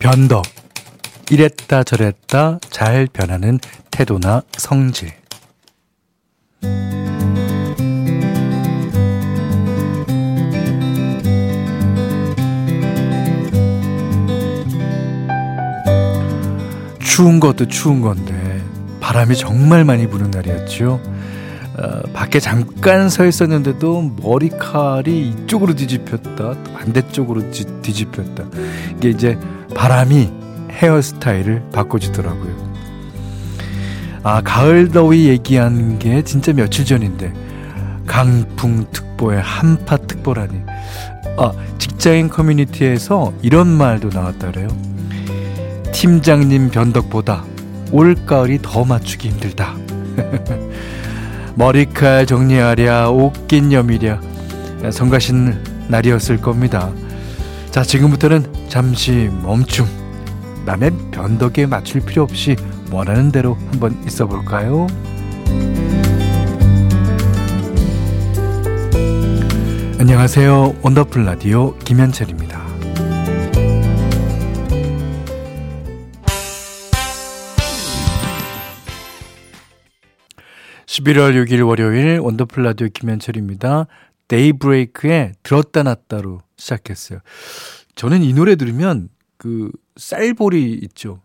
변덕. 이랬다 저랬다 잘 변하는 태도나 성질. 추운 것도 추운 건데 바람이 정말 많이 부는 날이었죠. 어, 밖에 잠깐 서 있었는데도 머리칼이 이쪽으로 뒤집혔다 반대쪽으로 뒤집혔다. 이게 이제 바람이 헤어스타일을 바꿔주더라고요. 아 가을 더위 얘기한 게 진짜 며칠 전인데 강풍특보의 한파특보라니. 아 직장인 커뮤니티에서 이런 말도 나왔다 그래요. 팀장님 변덕보다 올가을이 더 맞추기 힘들다 머리칼 정리하랴 옷긴 여미랴 성가신 날이었을 겁니다. 자 지금부터는 잠시 멈춤 남의 변덕에 맞출 필요 없이 원하는 대로 한번 있어 볼까요? 안녕하세요 원더풀 라디오 김현철입니다. 11월 6일 월요일 원더풀 라디오 김현철입니다. 데이브레이크의 들었다 놨다로 시작했어요. 저는 이 노래 들으면 그 쌀보리 있죠.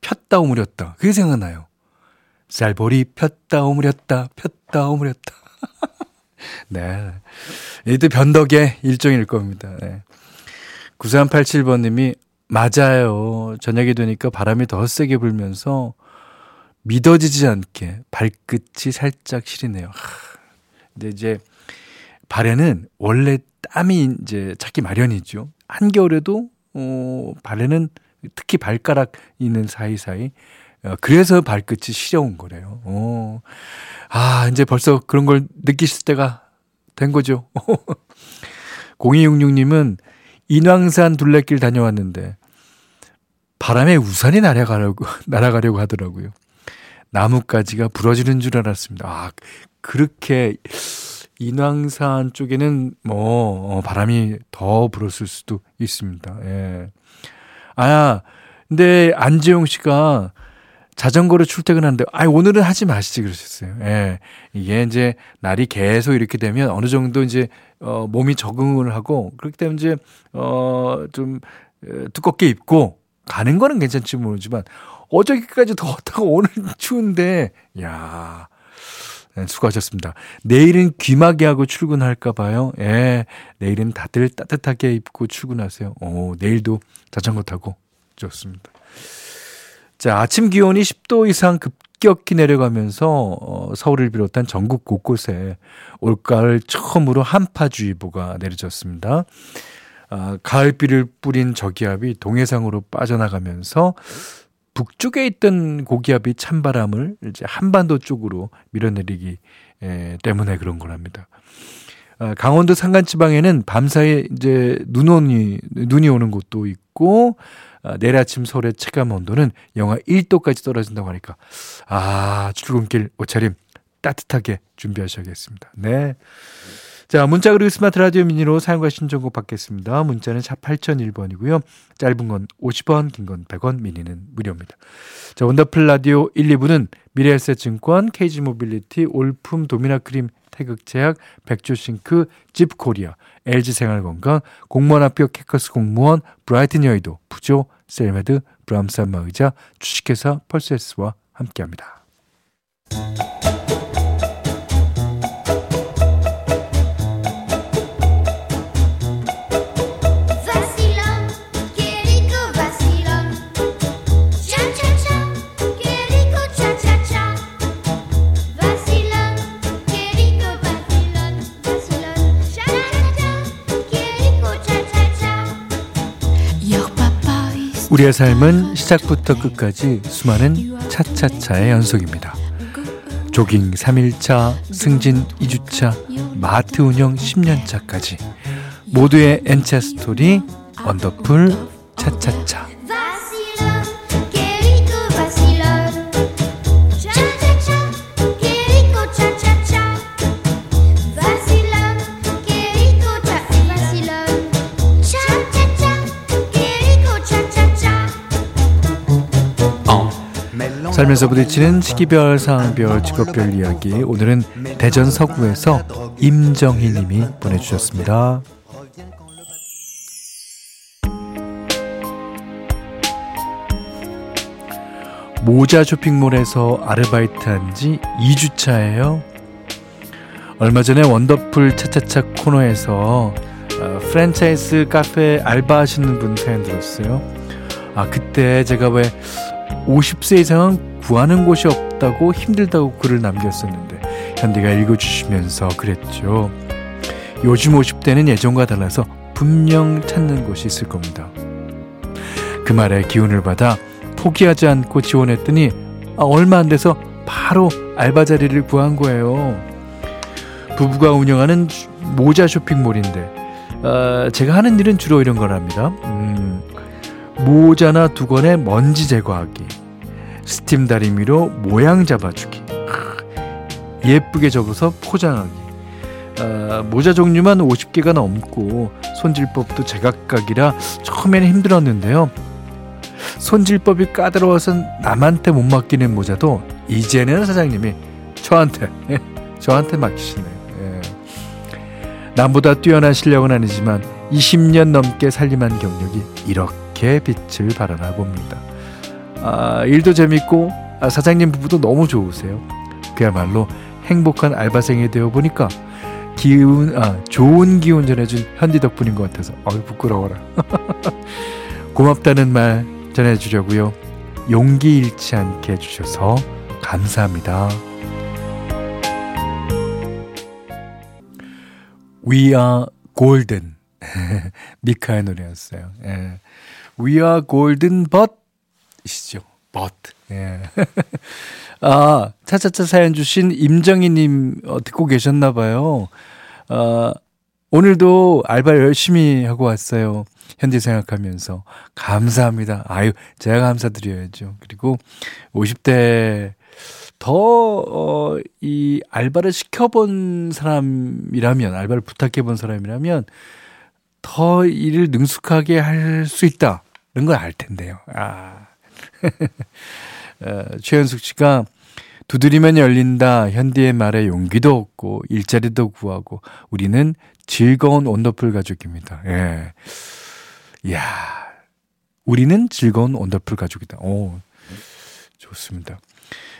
폈다 오므렸다. 그게 생각나요. 쌀보리 폈다 오므렸다. 폈다 오므렸다. 네. 이도 변덕의 일종일 겁니다. 네. 9387번님이 맞아요. 저녁이 되니까 바람이 더 세게 불면서 믿어지지 않게 발끝이 살짝 시리네요. 근데 이제 발에는 원래 땀이 이제 찾기 마련이죠. 한겨울에도 어 발에는 특히 발가락 있는 사이사이 어, 그래서 발끝이 시려운 거래요. 어. 아, 이제 벌써 그런 걸 느끼실 때가 된 거죠. 0266님은 인왕산 둘레길 다녀왔는데 바람에 우산이 날아가려고 날아가려고 하더라고요. 나뭇가지가 부러지는 줄 알았습니다. 아, 그렇게 인왕산 쪽에는 뭐 어, 바람이 더 불었을 수도 있습니다. 예. 아, 근데 안재용 씨가 자전거로 출퇴근하는데, 아, 오늘은 하지 마시지 그러셨어요. 예. 이게 이제 날이 계속 이렇게 되면 어느 정도 이제 어 몸이 적응을 하고 그렇기 때문에 이제 어좀 두껍게 입고 가는 거는 괜찮지 모르지만 어저께까지 더웠다고 오늘 추운데, 야 네, 수고하셨습니다. 내일은 귀마개 하고 출근할까 봐요. 예. 내일은 다들 따뜻하게 입고 출근하세요. 오, 내일도 자전거 타고 좋습니다. 자, 아침 기온이 10도 이상 급격히 내려가면서 어, 서울을 비롯한 전국 곳곳에 올가을 처음으로 한파주의보가 내려졌습니다. 아, 가을비를 뿌린 저기압이 동해상으로 빠져나가면서 북쪽에 있던 고기압이 찬바람을 이제 한반도 쪽으로 밀어내리기 에, 때문에 그런 거랍니다. 아, 강원도 산간지방에는 밤사이 이제 눈 오니 눈이 오는 곳도 있고 아, 내일 아침 서울의 체감 온도는 영하 1도까지 떨어진다고 하니까 아 출근길 옷차림 따뜻하게 준비하셔야겠습니다. 네. 자, 문자 그리고 스마트 라디오 미니로 사연과 신청곡 받겠습니다. 문자는 샵 8001번이고요. 짧은 건 50원, 긴 건 100원, 미니는 무료입니다. 자, 원더풀 라디오 1, 2부는 미래에셋증권, KG모빌리티, 올품 도미나크림, 태극제약, 백조싱크, 집코리아, LG생활건강, 공무원 합격 해커스 공무원, 브라이튼 여의도, 부조, 셀메드, 브람산마 의자, 주식회사 펄세스와 함께합니다. 우리의 삶은 시작부터 끝까지 수많은 차차차의 연속입니다. 조깅 3일차, 승진 2주차, 마트 운영 10년차까지 모두의 N차 스토리 언더풀 차차차 살면서 부딪히는 시기별, 상황별, 직업별 이야기. 오늘은 대전 서구에서 임정희 님이 보내주셨습니다. 모자 쇼핑몰에서 아르바이트 한 지 2주 차예요. 얼마 전에 원더풀 차차차 코너에서 어, 프랜차이즈 카페 알바하시는 분 사연 들었어요. 아, 그때 제가 왜 50세 이상은 구하는 곳이 없다고 힘들다고 글을 남겼었는데 현대가 읽어주시면서 그랬죠. 요즘 50대는 예전과 달라서 분명 찾는 곳이 있을 겁니다. 그 말에 기운을 받아 포기하지 않고 지원했더니 아, 얼마 안 돼서 바로 알바 자리를 구한 거예요. 부부가 운영하는 모자 쇼핑몰인데 어, 제가 하는 일은 주로 이런 거랍니다. 음, 모자나 두건의 먼지 제거하기, 스팀 다리미로 모양 잡아주기, 예쁘게 접어서 포장하기. 어, 모자 종류만 50개가 넘고 손질법도 제각각이라 처음에는 힘들었는데요. 손질법이 까다로워서 남한테 못 맡기는 모자도 이제는 사장님이 저한테 저한테 맡기시네요. 예. 남보다 뛰어난 실력은 아니지만 20년 넘게 살림한 경력이 이렇게 빛을 발하나 봅니다. 아, 일도 재밌고 아, 사장님 부부도 너무 좋으세요. 그야말로 행복한 알바생이 되어 보니까 기운 아 좋은 기운 전해준 현디 덕분인 것 같아서 어이 부끄러워라. 고맙다는 말 전해주려고요. 용기 잃지 않게 해주셔서 감사합니다. We are golden. 미카의 노래였어요. 예. We are golden but 이시죠. but. 예. 아, 차차차 사연 주신 임정희 님 어, 듣고 계셨나 봐요. 아, 오늘도 알바 열심히 하고 왔어요. 현재 생각하면서. 감사합니다. 아유, 제가 감사드려야죠. 그리고 50대 더, 어, 이 알바를 시켜본 사람이라면, 알바를 부탁해본 사람이라면, 더 일을 능숙하게 할 수 있다. 걸 알 텐데요. 아. 어, 최현숙 씨가 두드리면 열린다. 현디의 말에 용기도 얻고 일자리도 구하고 우리는 즐거운 원더풀 가족입니다. 예. 이야. 우리는 즐거운 원더풀 가족이다. 오. 좋습니다.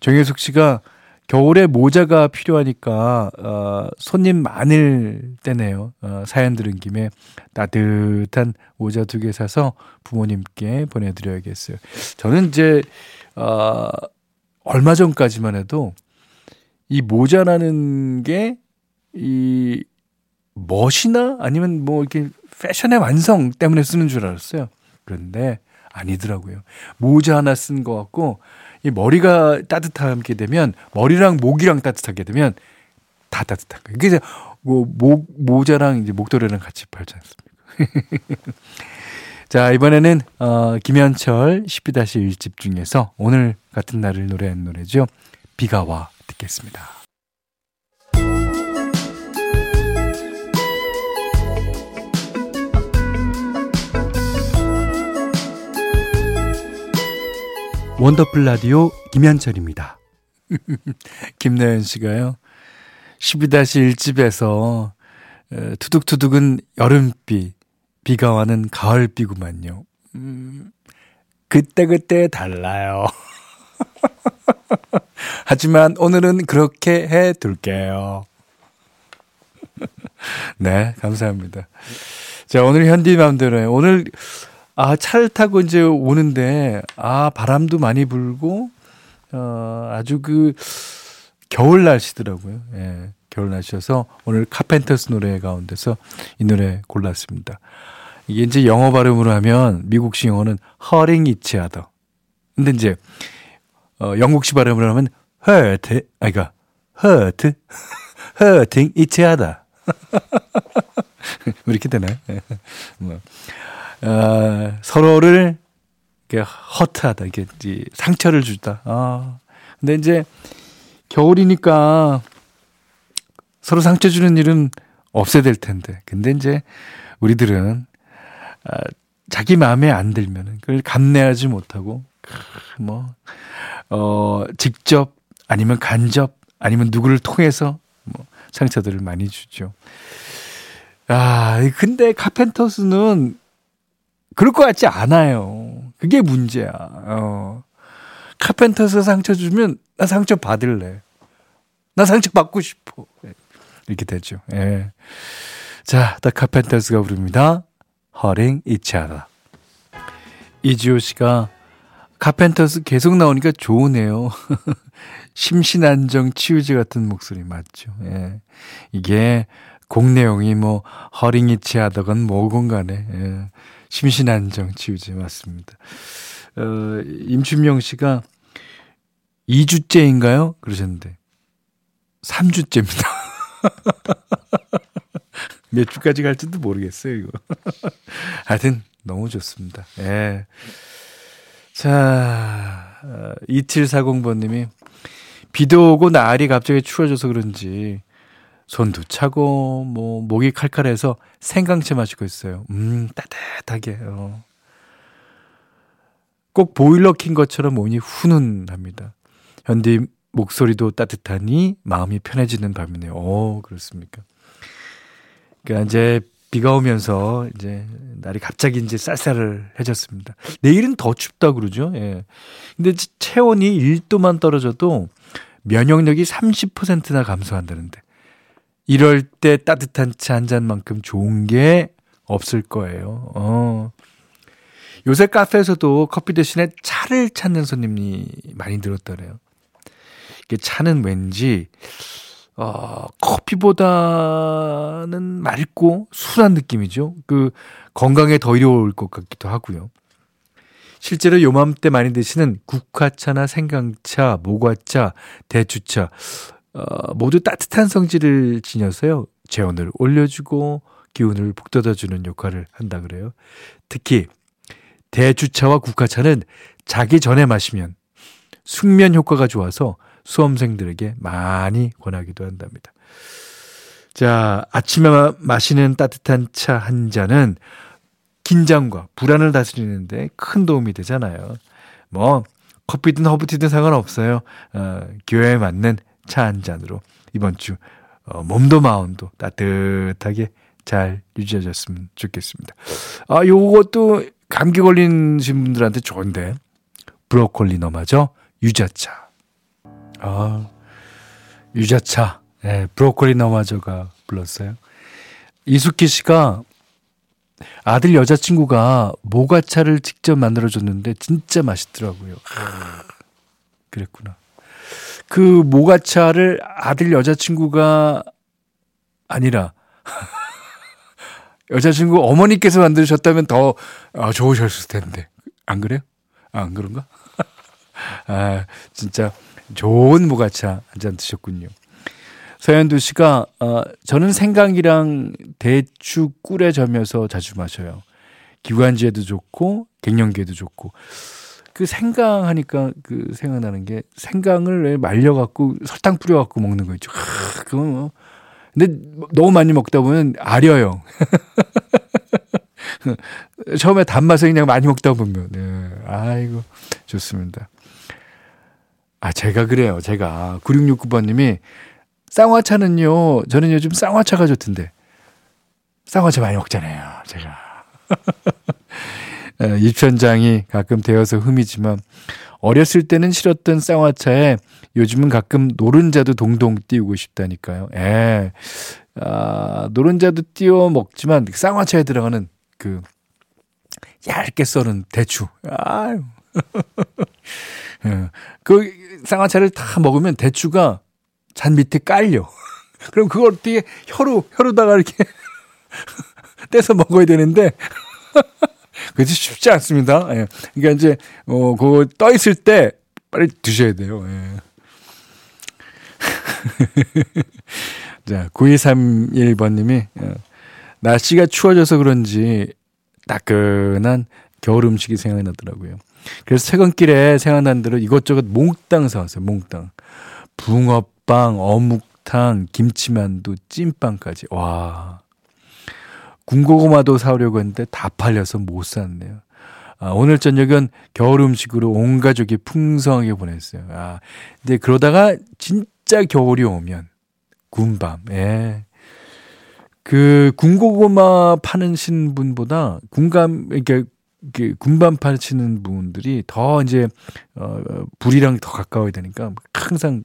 정혜숙 씨가 겨울에 모자가 필요하니까 어, 손님 많을 때네요. 어, 사연 들은 김에 따뜻한 모자 두 개 사서 부모님께 보내드려야겠어요. 저는 이제 어, 얼마 전까지만 해도 이 모자라는 게 이 멋이나 아니면 뭐 이렇게 패션의 완성 때문에 쓰는 줄 알았어요. 그런데 아니더라고요. 모자 하나 쓴 것 같고 이 머리가 따뜻하게 되면 머리랑 목이랑 따뜻하게 되면 다 따뜻한 거예요. 그게 뭐 목, 모자랑 이제 목도리랑 같이 팔지 않습니까? 자, 이번에는, 어, 김현철 12-1집 중에서 오늘 같은 날을 노래한 노래죠. 비가 와 듣겠습니다. 원더풀 라디오 김현철입니다. 김나연 씨가요. 12-1집에서 투둑투둑은 여름비, 비가 와는 가을비구만요. 음, 그때그때 달라요. 하지만 오늘은 그렇게 해 둘게요. 네, 감사합니다. 자, 오늘 현디 맘대로요. 오늘 아, 차를 타고 이제 오는데, 아, 바람도 많이 불고, 어, 아주 그, 겨울 날씨더라고요. 예, 겨울 날씨여서 오늘 카펜터스 노래 가운데서 이 노래 골랐습니다. 이게 이제 영어 발음으로 하면 미국식 영어는 허링 이치 하더. 근데 이제, 어, 영국식 발음으로 하면 hurt, 아, 그니까, hurt, hurting 이치 하다. 이렇게 되나요? 뭐. 어, 서로를 이렇게 허트하다, 이게 렇 상처를 주다. 아, 근데 이제 겨울이니까 서로 상처 주는 일은 없어야 될 텐데. 근데 이제 우리들은 아, 자기 마음에 안 들면은 그걸 감내하지 못하고 뭐 어, 직접 아니면 간접 아니면 누구를 통해서 뭐 상처들을 많이 주죠. 아, 근데 카펜터스는 그럴 것 같지 않아요. 그게 문제야. 어. 카펜터스 상처 주면 나 상처 받을래. 나 상처 받고 싶어. 예. 이렇게 되죠. 예. 자, 더 카펜터스가 부릅니다. 허링 이치하다. 이지호 씨가 카펜터스 계속 나오니까 좋으네요. 심신안정 치유제 같은 목소리 맞죠. 예. 이게 곡 내용이 뭐 허링이 치하다건 뭐건 간에 예. 심신안정 치유제 맞습니다. 어, 임춘명 씨가 2주째인가요? 그러셨는데 3주째입니다. 몇 주까지 갈지도 모르겠어요, 이거. 하여튼 너무 좋습니다. 예. 자, 2740번 님이 어, 비도 오고 날이 갑자기 추워져서 그런지 손도 차고 뭐 목이 칼칼해서 생강채 마시고 있어요. 음, 따뜻하게. 어. 꼭 보일러 킨 것처럼 몸이 훈훈합니다. 현디 목소리도 따뜻하니 마음이 편해지는 밤이네요. 오, 그렇습니까? 그러니까 이제 비가 오면서 이제 날이 갑자기 이제 쌀쌀해졌습니다. 내일은 더 춥다 그러죠. 예. 근데 체온이 1도만 떨어져도 면역력이 30%나 감소한다는데 이럴 때 따뜻한 차 한 잔만큼 좋은 게 없을 거예요. 어. 요새 카페에서도 커피 대신에 차를 찾는 손님이 많이 늘었더래요. 이게 차는 왠지 어, 커피보다는 맑고 순한 느낌이죠. 그 건강에 더 이로울 것 같기도 하고요. 실제로 요맘때 많이 드시는 국화차나 생강차, 모과차, 대추차 어, 모두 따뜻한 성질을 지녀서요. 재온을 올려주고 기운을 북돋아주는 역할을 한다 그래요. 특히 대추차와 국화차는 자기 전에 마시면 숙면 효과가 좋아서 수험생들에게 많이 권하기도 한답니다. 자, 아침에 마시는 따뜻한 차 한 잔은 긴장과 불안을 다스리는데 큰 도움이 되잖아요. 뭐, 커피든 허브티든 상관없어요. 어, 교회에 맞는 차 한 잔으로 이번 주 어, 몸도 마음도 따뜻하게 잘 유지해줬으면 좋겠습니다. 아, 요것도 감기 걸리신 분들한테 좋은데 브로콜리 너마저 유자차. 아, 유자차. 네, 브로콜리 너마저가 불렀어요. 이숙희 씨가 아들 여자친구가 모가차를 직접 만들어줬는데 진짜 맛있더라고요. 아, 그랬구나. 그 모가차를 아들 여자친구가 아니라 여자친구 어머니께서 만드셨다면 더 아, 좋으셨을 텐데. 안 그래요? 아, 안 그런가? 아, 진짜 좋은 모가차 한 잔 드셨군요. 서현두 씨가 어, 저는 생강이랑 대추 꿀에 점여서 자주 마셔요. 기관지에도 좋고 갱년기에도 좋고 그 생강 하니까 그 생각나는 게 생강을 말려 갖고 설탕 뿌려 갖고 먹는 거 있죠. 아, 그거 뭐 근데 너무 많이 먹다 보면 아려요. 처음에 단맛을 그냥 많이 먹다 보면 네. 아이고 좋습니다. 아 제가 그래요. 제가 9669번님이 쌍화차는요. 저는 요즘 쌍화차가 좋던데. 쌍화차 많이 먹잖아요. 제가. 입천장이 가끔 되어서 흠이지만 어렸을 때는 싫었던 쌍화차에 요즘은 가끔 노른자도 동동 띄우고 싶다니까요. 예. 아, 노른자도 띄워 먹지만 쌍화차에 들어가는 그 얇게 썰은 대추. 아유. 예. 그 쌍화차를 다 먹으면 대추가 잔 밑에 깔려. 그럼 그걸 어떻게 혀로, 혀로다가 이렇게 떼서 먹어야 되는데, 그것이 쉽지 않습니다. 예. 그러니까 이제, 어, 그거 떠 있을 때 빨리 드셔야 돼요. 예. 자, 9231번님이, 어, 날씨가 추워져서 그런지 따끈한 겨울 음식이 생각나더라고요. 그래서 퇴근길에 생각난 대로 이것저것 몽땅 사왔어요, 몽땅. 붕어 붕어빵, 어묵탕, 김치만두, 찐빵까지. 와. 군고구마도 사오려고 했는데 다 팔려서 못 샀네요. 아, 오늘 저녁은 겨울 음식으로 온 가족이 풍성하게 보냈어요. 아, 근데 그러다가 진짜 겨울이 오면 군밤, 예. 그 군고구마 파는 신 분보다 군감 이렇게 그 군밤 파시는 분들이 더 이제 어 불이랑 더 가까워야 되니까 항상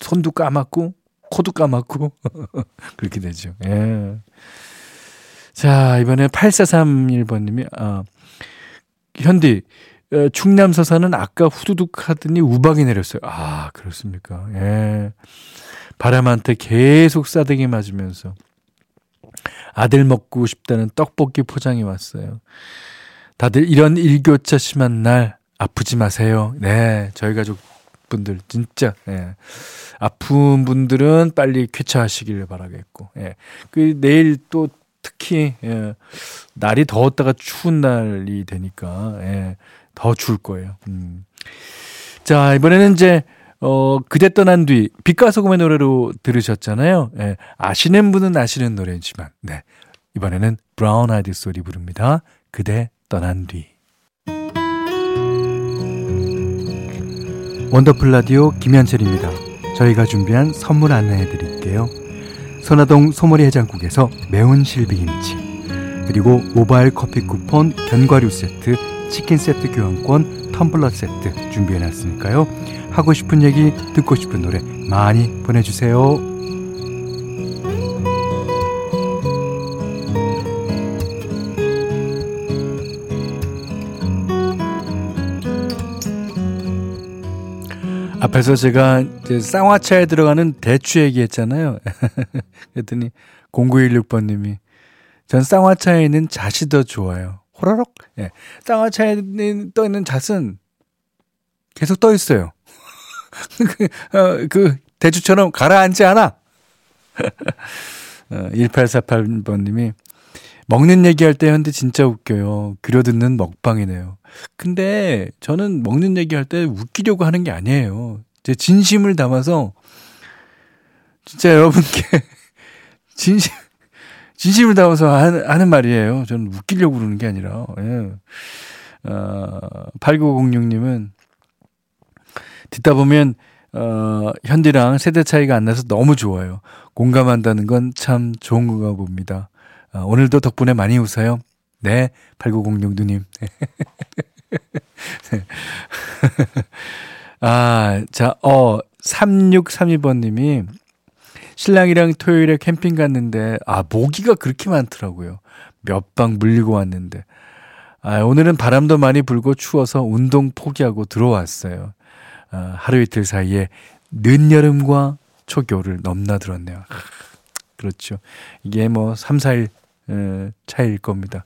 손도 까맣고 코도 까맣고 그렇게 되죠. 예. 자, 이번에 8431번님이, 아, 현디, 어, 충남 서산은 아까 후두둑 하더니 우박이 내렸어요. 아, 그렇습니까. 예. 바람한테 계속 싸대기 맞으면서 아들 먹고 싶다는 떡볶이 포장이 왔어요. 다들 이런 일교차 심한 날 아프지 마세요. 네, 저희 가족분들 진짜 예. 아픈 분들은 빨리 쾌차하시길 바라겠고, 예. 그 내일 또 특히 예, 날이 더웠다가 추운 날이 되니까 예, 더 추울 거예요. 음. 자 이번에는 이제 어 그대 떠난 뒤 빛과 소금의 노래로 들으셨잖아요. 예, 아시는 분은 아시는 노래지만 네 이번에는 브라운 아이드 소리 부릅니다. 그대 떠난 뒤. 원더풀 라디오 김현철입니다. 저희가 준비한 선물 안내해 드릴게요. 선화동 소머리 해장국에서 매운 실비김치 그리고 모바일 커피 쿠폰 견과류 세트 치킨 세트 교환권 텀블러 세트 준비해놨으니까요. 하고 싶은 얘기 듣고 싶은 노래 많이 보내주세요 앞에서 제가 이제 쌍화차에 들어가는 대추 얘기했잖아요. 그랬더니 0916번님이 전 쌍화차에 있는 잣이 더 좋아요. 호라록. 예. 쌍화차에 떠 있는 잣은 계속 떠 있어요. 그, 어, 그 대추처럼 가라앉지 않아. 어, 1848번님이 먹는 얘기할 때 현대 진짜 웃겨요. 그려듣는 먹방이네요. 근데 저는 먹는 얘기할 때 웃기려고 하는 게 아니에요. 제 진심을 담아서 진짜 여러분께 진심 진심을 담아서 하는, 말이에요. 저는 웃기려고 그러는 게 아니라. 예. 어, 8906님은 듣다 보면 어, 현디랑 세대 차이가 안 나서 너무 좋아요. 공감한다는 건 참 좋은 건가 봅니다. 어, 오늘도 덕분에 많이 웃어요. 네, 8906누님. 아, 자, 어, 3632번님이 신랑이랑 토요일에 캠핑 갔는데, 아, 모기가 그렇게 많더라고요. 몇 방 물리고 왔는데. 아, 오늘은 바람도 많이 불고 추워서 운동 포기하고 들어왔어요. 아, 하루 이틀 사이에 늦여름과 초겨울을 넘나들었네요. 그렇죠. 이게 뭐 3, 4일 차이일 겁니다.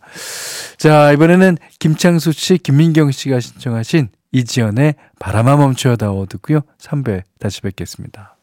자, 이번에는 김창수 씨, 김민경 씨가 신청하신 이지연의 바람아 멈춰다오 듣고요. 3배 다시 뵙겠습니다.